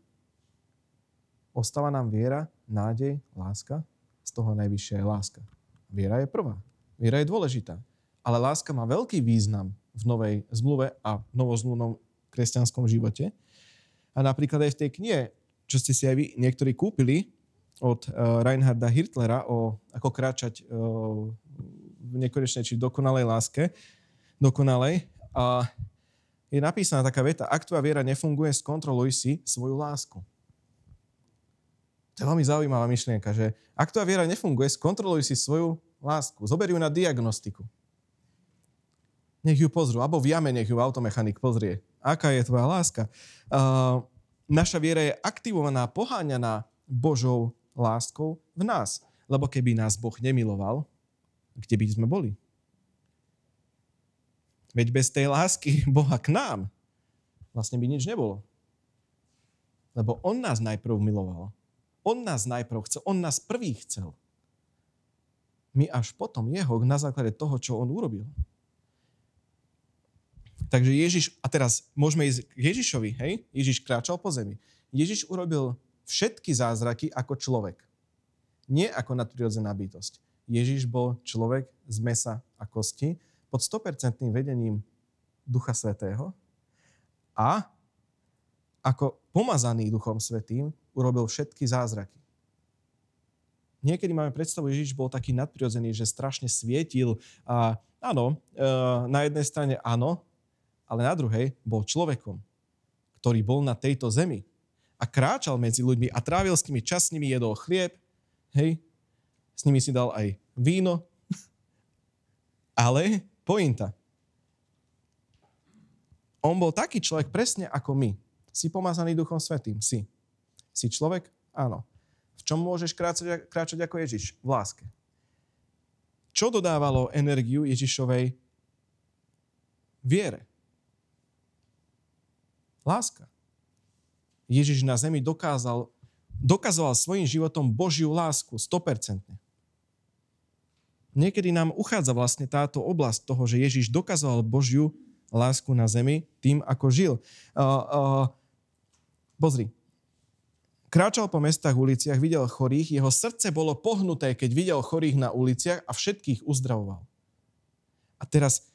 Ostáva nám viera, nádej, láska. Z toho najvyššia je láska. Viera je prvá. Viera je dôležitá. Ale láska má veľký význam v novej zmluve a v novozmluvnom kresťanskom živote. A napríklad aj v tej knihe, čo ste si aj vy niektorí kúpili od uh, Reinharda Hirtlera o ako kráčať uh, v nekonečnej či dokonalej láske, dokonalej. A je napísaná taká veta, ak tvoja viera nefunguje, skontroluj si svoju lásku. To je veľmi zaujímavá myšlienka, že ak tvoja viera nefunguje, skontroluj si svoju lásku. Zober ju na diagnostiku. Nech ju pozrú. Abo v jame nech ju automechanik pozrie. Aká je tvoja láska? Uh, naša viera je aktivovaná, poháňaná Božou láskou v nás. Lebo keby nás Boh nemiloval, kde by sme boli? Veď bez tej lásky Boha k nám vlastne by nič nebolo. Lebo On nás najprv miloval. On nás najprv chcel, on nás prvý chcel. My až potom jeho na základe toho, čo on urobil. Takže Ježiš, a teraz môžeme ísť k Ježišovi, hej? Ježiš kráčal po zemi. Ježiš urobil všetky zázraky ako človek. Nie ako nadprirodzená bytosť. Ježiš bol človek z mesa a kosti pod 100% vedením Ducha Svetého a ako pomazaný Duchom Svetým urobil všetky zázraky. Niekedy máme predstavu, že Ježiš bol taký nadprirodzený, že strašne svietil a áno, e, na jednej strane áno, ale na druhej bol človekom, ktorý bol na tejto zemi a kráčal medzi ľuďmi a trávil s nimi čas, s nimi jedol chlieb, hej, s nimi si dal aj víno, ale pointa. On bol taký človek presne ako my. Si pomazaný Duchom Svetým? Si. Si človek? Áno. V čom môžeš kráčať, kráčať ako Ježiš? V láske. Čo dodávalo energiu Ježišovej viere? Láska. Ježiš na zemi dokázal, dokazoval svojim životom Božiu lásku 100%. Niekedy nám uchádza vlastne táto oblasť toho, že Ježiš dokazoval Božiu lásku na zemi tým, ako žil. Uh, uh, pozri, Kráčal po mestách, uliciach, videl chorých, jeho srdce bolo pohnuté, keď videl chorých na uliciach a všetkých uzdravoval. A teraz,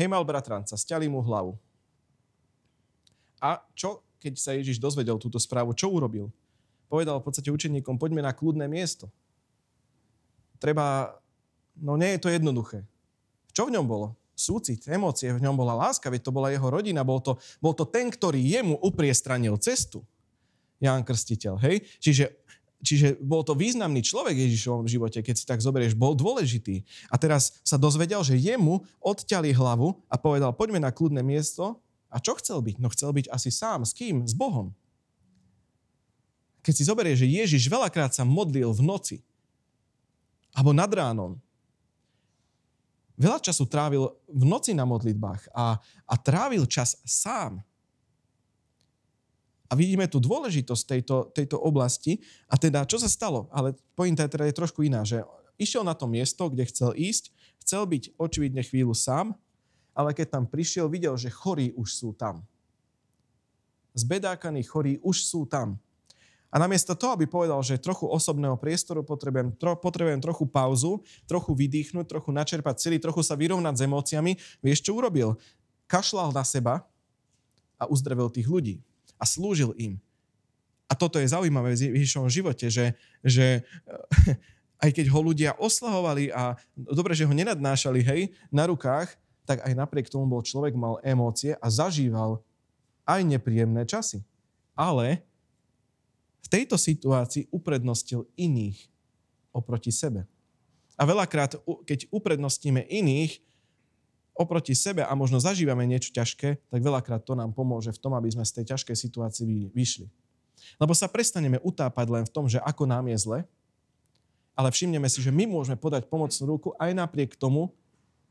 hej mal bratranca, stiali mu hlavu. A čo, keď sa Ježiš dozvedel túto správu, čo urobil? Povedal v podstate učeníkom, poďme na kľudné miesto. Treba, no nie je to jednoduché. Čo v ňom bolo? Súcit, emócie, v ňom bola láska, veď to bola jeho rodina, bol to, bol to ten, ktorý jemu upriestranil cestu. Ján Krstiteľ, hej? Čiže Čiže bol to významný človek Ježišovom živote, keď si tak zoberieš, bol dôležitý. A teraz sa dozvedel, že jemu odťali hlavu a povedal, poďme na kľudné miesto. A čo chcel byť? No chcel byť asi sám. S kým? S Bohom. Keď si zoberieš, že Ježiš veľakrát sa modlil v noci alebo nad ránom, veľa času trávil v noci na modlitbách a, a trávil čas sám. A vidíme tu dôležitosť tejto, tejto oblasti. A teda, čo sa stalo? Ale pointa teda je trošku iná, že išiel na to miesto, kde chcel ísť, chcel byť očividne chvíľu sám, ale keď tam prišiel, videl, že chorí už sú tam. Zbedákaní chorí už sú tam. A namiesto toho, aby povedal, že trochu osobného priestoru potrebujem, tro, potrebujem trochu pauzu, trochu vydýchnuť, trochu načerpať celý, trochu sa vyrovnať s emóciami, vieš, čo urobil? Kašlal na seba a uzdravil tých ľudí a slúžil im. A toto je zaujímavé v Ježišovom živote, že, že aj keď ho ľudia oslahovali a dobre, že ho nenadnášali, hej, na rukách, tak aj napriek tomu bol človek, mal emócie a zažíval aj nepríjemné časy. Ale v tejto situácii uprednostil iných oproti sebe. A veľakrát, keď uprednostíme iných, oproti sebe a možno zažívame niečo ťažké, tak veľakrát to nám pomôže v tom, aby sme z tej ťažkej situácii vyšli. Lebo sa prestaneme utápať len v tom, že ako nám je zle, ale všimneme si, že my môžeme podať pomocnú ruku aj napriek tomu,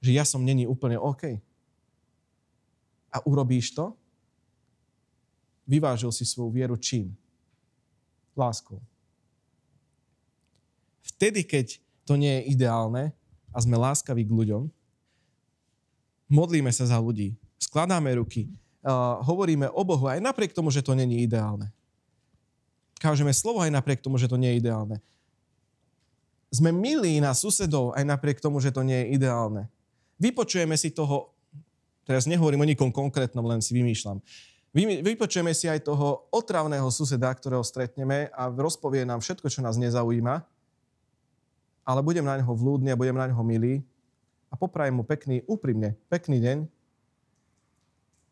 že ja som není úplne OK. A urobíš to? Vyvážil si svoju vieru čím? Láskou. Vtedy, keď to nie je ideálne a sme láskaví k ľuďom, modlíme sa za ľudí, skladáme ruky, uh, hovoríme o Bohu aj napriek tomu, že to není ideálne. Kážeme slovo aj napriek tomu, že to nie je ideálne. Sme milí na susedov aj napriek tomu, že to nie je ideálne. Vypočujeme si toho, teraz nehovorím o nikom konkrétnom, len si vymýšľam. Vypočujeme si aj toho otravného suseda, ktorého stretneme a rozpovie nám všetko, čo nás nezaujíma, ale budem na neho vlúdny a budem na neho milý a poprajem mu pekný, úprimne, pekný deň,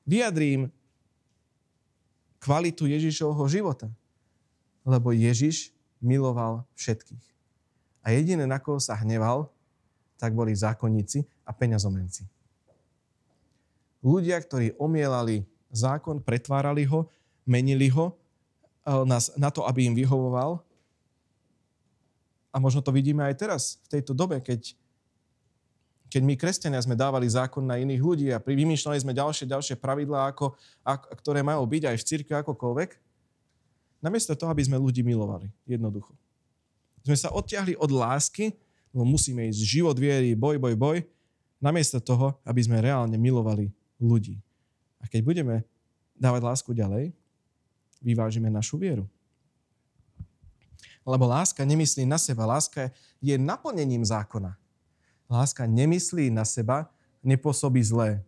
vyjadrím kvalitu Ježišovho života. Lebo Ježiš miloval všetkých. A jediné, na koho sa hneval, tak boli zákonníci a peňazomenci. Ľudia, ktorí omielali zákon, pretvárali ho, menili ho eh, na to, aby im vyhovoval. A možno to vidíme aj teraz, v tejto dobe, keď keď my, kresťania, sme dávali zákon na iných ľudí a vymýšľali sme ďalšie, ďalšie pravidlá, ako, ako, ktoré majú byť aj v cirkvi akokoľvek, namiesto toho, aby sme ľudí milovali. Jednoducho. Sme sa odtiahli od lásky, lebo musíme ísť život viery, boj, boj, boj, namiesto toho, aby sme reálne milovali ľudí. A keď budeme dávať lásku ďalej, vyvážime našu vieru. Lebo láska nemyslí na seba. Láska je naplnením zákona. Láska nemyslí na seba, nepôsobí zlé.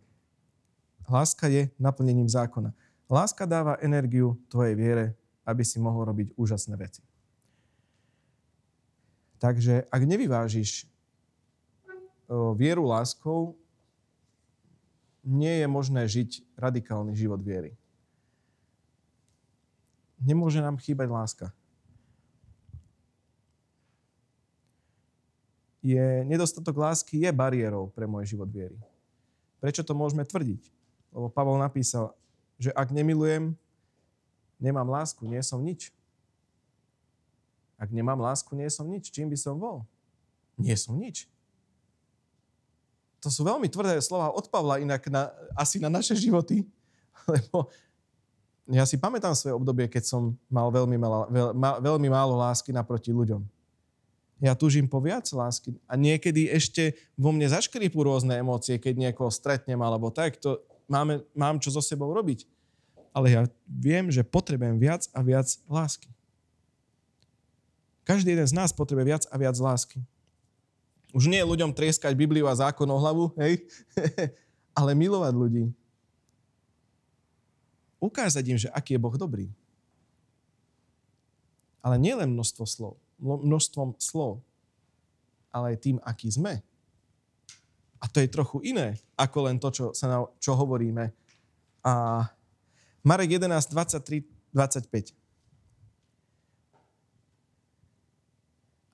Láska je naplnením zákona. Láska dáva energiu tvojej viere, aby si mohol robiť úžasné veci. Takže ak nevyvážiš vieru láskou, nie je možné žiť radikálny život viery. Nemôže nám chýbať láska. je nedostatok lásky je bariérou pre môj život viery. Prečo to môžeme tvrdiť? Lebo Pavol napísal, že ak nemilujem, nemám lásku, nie som nič. Ak nemám lásku, nie som nič. Čím by som bol? Nie som nič. To sú veľmi tvrdé slova od Pavla inak na, asi na naše životy. Lebo ja si pamätám svoje obdobie, keď som mal veľmi, malo, veľ, ma, veľmi málo lásky naproti ľuďom. Ja túžim po viac lásky. A niekedy ešte vo mne zaškripú rôzne emócie, keď niekoho stretnem alebo tak. To máme, mám čo so sebou robiť. Ale ja viem, že potrebujem viac a viac lásky. Každý jeden z nás potrebuje viac a viac lásky. Už nie ľuďom trieskať Bibliu a zákon o hlavu, hej? ale milovať ľudí. ukázať im, že aký je Boh dobrý. Ale nielen množstvo slov, množstvom slov, ale aj tým, aký sme. A to je trochu iné, ako len to, čo, sa na, čo hovoríme. A Marek 11, 23, 25.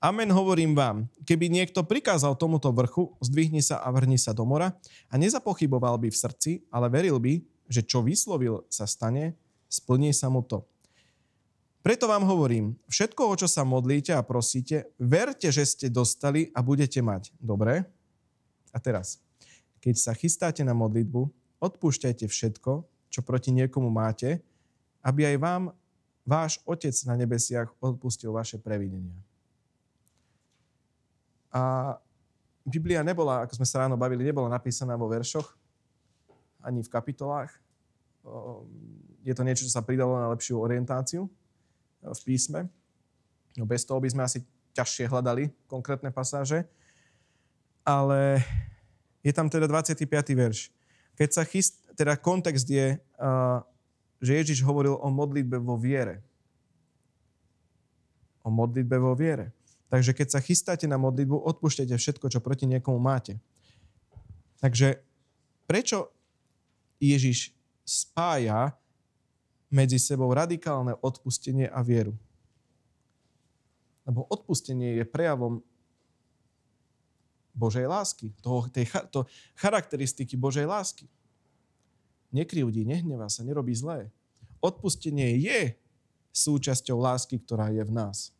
Amen hovorím vám, keby niekto prikázal tomuto vrchu, zdvihni sa a vrhni sa do mora a nezapochyboval by v srdci, ale veril by, že čo vyslovil sa stane, splní sa mu to. Preto vám hovorím, všetko, o čo sa modlíte a prosíte, verte, že ste dostali a budete mať. Dobre? A teraz, keď sa chystáte na modlitbu, odpúšťajte všetko, čo proti niekomu máte, aby aj vám váš Otec na nebesiach odpustil vaše previnenia. A Biblia nebola, ako sme sa ráno bavili, nebola napísaná vo veršoch, ani v kapitolách. Je to niečo, čo sa pridalo na lepšiu orientáciu v písme. No bez toho by sme asi ťažšie hľadali konkrétne pasáže. Ale je tam teda 25. verš. Keď sa chyst, teda kontext je, že Ježiš hovoril o modlitbe vo viere. O modlitbe vo viere. Takže keď sa chystáte na modlitbu, odpúšťajte všetko, čo proti niekomu máte. Takže prečo Ježiš spája medzi sebou radikálne odpustenie a vieru? Lebo odpustenie je prejavom Božej lásky, toho, tej, to, charakteristiky Božej lásky. Nekryvdí, nehnevá sa, nerobí zlé. Odpustenie je súčasťou lásky, ktorá je v nás.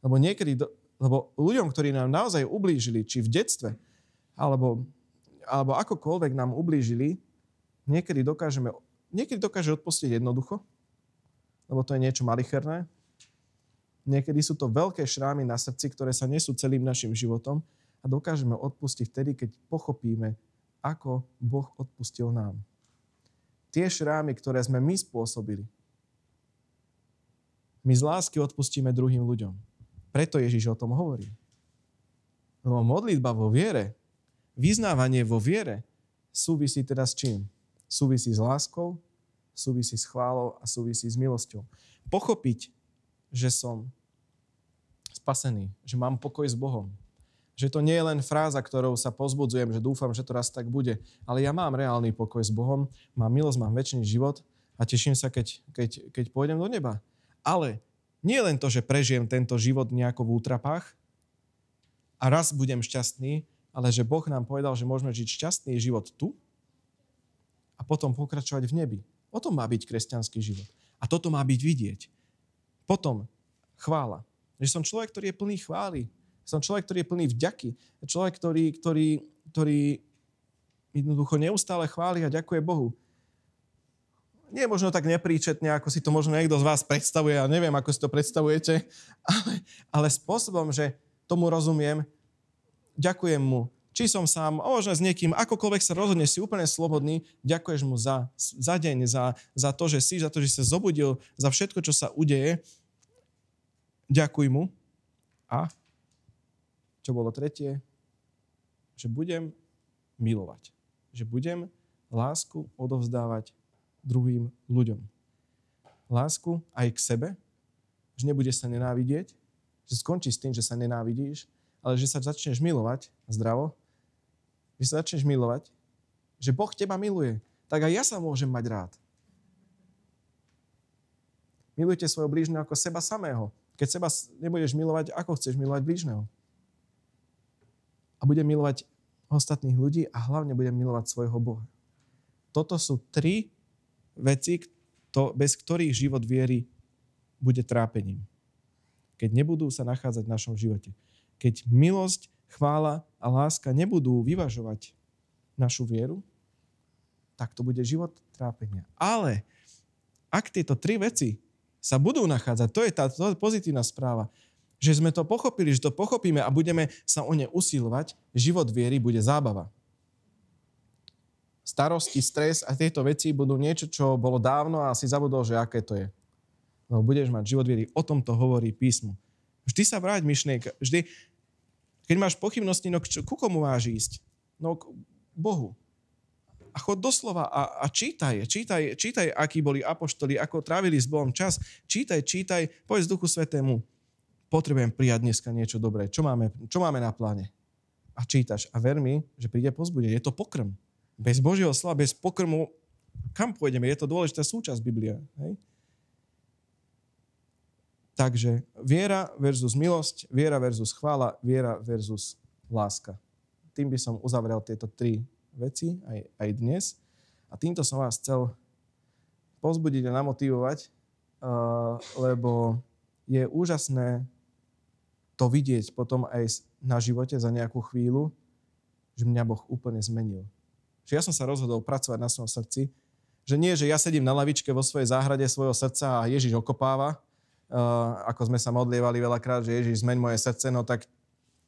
Lebo niekedy, lebo ľuďom, ktorí nám naozaj ublížili, či v detstve, alebo, alebo akokoľvek nám ublížili, niekedy dokážeme, niekedy dokáže odpustiť jednoducho, lebo to je niečo malicherné. Niekedy sú to veľké šrámy na srdci, ktoré sa nesú celým našim životom a dokážeme odpustiť vtedy, keď pochopíme, ako Boh odpustil nám. Tie šrámy, ktoré sme my spôsobili, my z lásky odpustíme druhým ľuďom. Preto Ježiš o tom hovorí. Lebo modlitba vo viere, vyznávanie vo viere súvisí teda s čím? Súvisí s láskou, súvisí s chválou a súvisí s milosťou. Pochopiť, že som spasený, že mám pokoj s Bohom. Že to nie je len fráza, ktorou sa pozbudzujem, že dúfam, že to raz tak bude, ale ja mám reálny pokoj s Bohom, mám milosť, mám väčší život a teším sa, keď, keď, keď pôjdem do neba. Ale nie len to, že prežijem tento život nejako v útrapách a raz budem šťastný, ale že Boh nám povedal, že môžeme žiť šťastný život tu a potom pokračovať v nebi. O tom má byť kresťanský život. A toto má byť vidieť. Potom chvála. Že som človek, ktorý je plný chvály. Som človek, ktorý je plný vďaky. Človek, ktorý, ktorý, ktorý jednoducho neustále chváli a ďakuje Bohu nie možno tak nepríčetne, ako si to možno niekto z vás predstavuje, ja neviem, ako si to predstavujete, ale, ale spôsobom, že tomu rozumiem, ďakujem mu, či som sám, a možno s niekým, akokoľvek sa rozhodneš, si úplne slobodný, ďakuješ mu za, za deň, za, za to, že si, za to, že sa zobudil, za všetko, čo sa udeje. Ďakuj mu. A čo bolo tretie? Že budem milovať. Že budem lásku odovzdávať druhým ľuďom. Lásku aj k sebe, že nebude sa nenávidieť, že skončí s tým, že sa nenávidíš, ale že sa začneš milovať zdravo, že sa začneš milovať, že Boh teba miluje, tak aj ja sa môžem mať rád. Milujte svojho blížneho ako seba samého. Keď seba nebudeš milovať, ako chceš milovať blížneho? A budem milovať ostatných ľudí a hlavne budem milovať svojho Boha. Toto sú tri veci, to, bez ktorých život viery bude trápením. Keď nebudú sa nachádzať v našom živote. Keď milosť, chvála a láska nebudú vyvažovať našu vieru, tak to bude život trápenia. Ale ak tieto tri veci sa budú nachádzať, to je tá to je pozitívna správa, že sme to pochopili, že to pochopíme a budeme sa o ne usilovať, život viery bude zábava starosti, stres a tieto veci budú niečo, čo bolo dávno a si zabudol, že aké to je. Lebo budeš mať život viery. O tom to hovorí písmo. Vždy sa vráť myšlienka. Vždy, keď máš pochybnosti, no ku komu máš ísť? No k Bohu. A chod doslova a, a čítaj, čítaj, čítaj, akí boli apoštoli, ako trávili s Bohom čas. Čítaj, čítaj, povedz Duchu Svetému, potrebujem prijať dneska niečo dobré. Čo máme, čo máme na pláne? A čítaš. A ver mi, že príde pozbudenie. Je to pokrm. Bez Božieho slova, bez pokrmu, kam pôjdeme? Je to dôležitá súčasť Biblia. Hej? Takže viera versus milosť, viera versus chvála, viera versus láska. Tým by som uzavrel tieto tri veci aj, aj dnes. A týmto som vás chcel pozbudiť a namotivovať, uh, lebo je úžasné to vidieť potom aj na živote za nejakú chvíľu, že mňa Boh úplne zmenil. Že ja som sa rozhodol pracovať na svojom srdci, že nie, že ja sedím na lavičke vo svojej záhrade svojho srdca a Ježiš okopáva, uh, ako sme sa modlievali veľakrát, že Ježiš zmeň moje srdce, no tak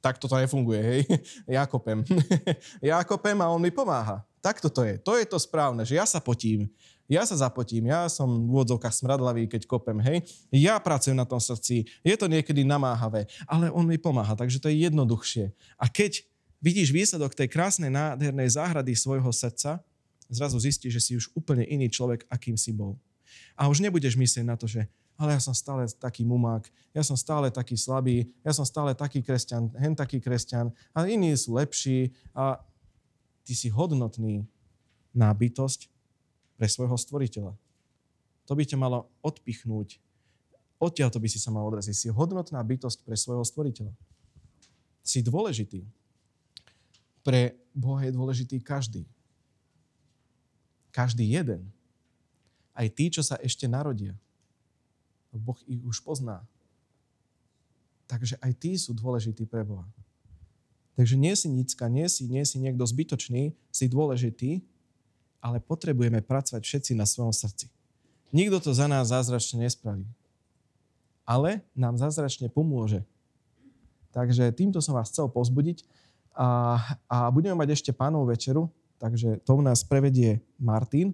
tak toto nefunguje, hej. Ja kopem. ja kopem a on mi pomáha. Tak toto je. To je to správne, že ja sa potím. Ja sa zapotím, ja som v úvodzovkách smradlavý, keď kopem, hej. Ja pracujem na tom srdci, je to niekedy namáhavé, ale on mi pomáha, takže to je jednoduchšie. A keď vidíš výsledok tej krásnej, nádhernej záhrady svojho srdca, zrazu zistíš, že si už úplne iný človek, akým si bol. A už nebudeš myslieť na to, že ale ja som stále taký mumák, ja som stále taký slabý, ja som stále taký kresťan, hen taký kresťan a iní sú lepší a ty si hodnotný na bytosť pre svojho stvoriteľa. To by ťa malo odpichnúť. Odtiaľ to by si sa mal odraziť. Si hodnotná bytosť pre svojho stvoriteľa. Si dôležitý. Pre Boha je dôležitý každý. Každý jeden. Aj tí, čo sa ešte narodia. Boh ich už pozná. Takže aj tí sú dôležití pre Boha. Takže nie si nicka, nie si, nie si niekto zbytočný, si dôležitý, ale potrebujeme pracovať všetci na svojom srdci. Nikto to za nás zázračne nespraví. Ale nám zázračne pomôže. Takže týmto som vás chcel pozbudiť a, a budeme mať ešte pánov večeru, takže to nás prevedie Martin.